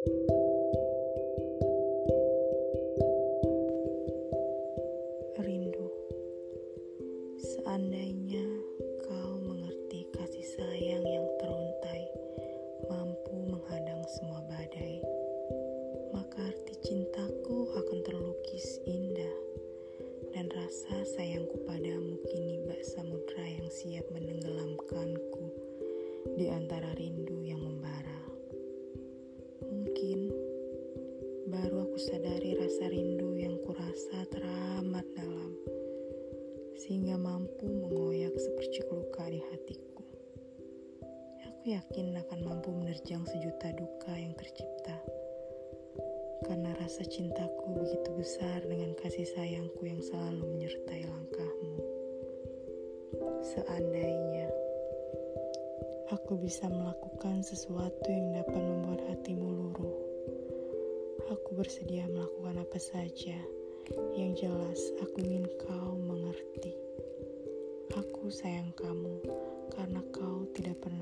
Rindu. Seandainya kau mengerti kasih sayang yang teruntai Mampu menghadang semua badai Maka arti cintaku akan terlukis indah Dan rasa sayangku padamu kini bak samudra yang siap menenggelamkanku Di antara rindu yang baru aku sadari rasa rindu yang kurasa teramat dalam, sehingga mampu mengoyak sepercik luka di hatiku. Aku yakin akan mampu menerjang sejuta duka yang tercipta, karena rasa cintaku begitu besar dengan kasih sayangku yang selalu menyertai langkahmu. Seandainya aku bisa melakukan sesuatu yang dapat Aku bersedia melakukan apa saja. Yang jelas, aku ingin kau mengerti. Aku sayang kamu karena kau tidak pernah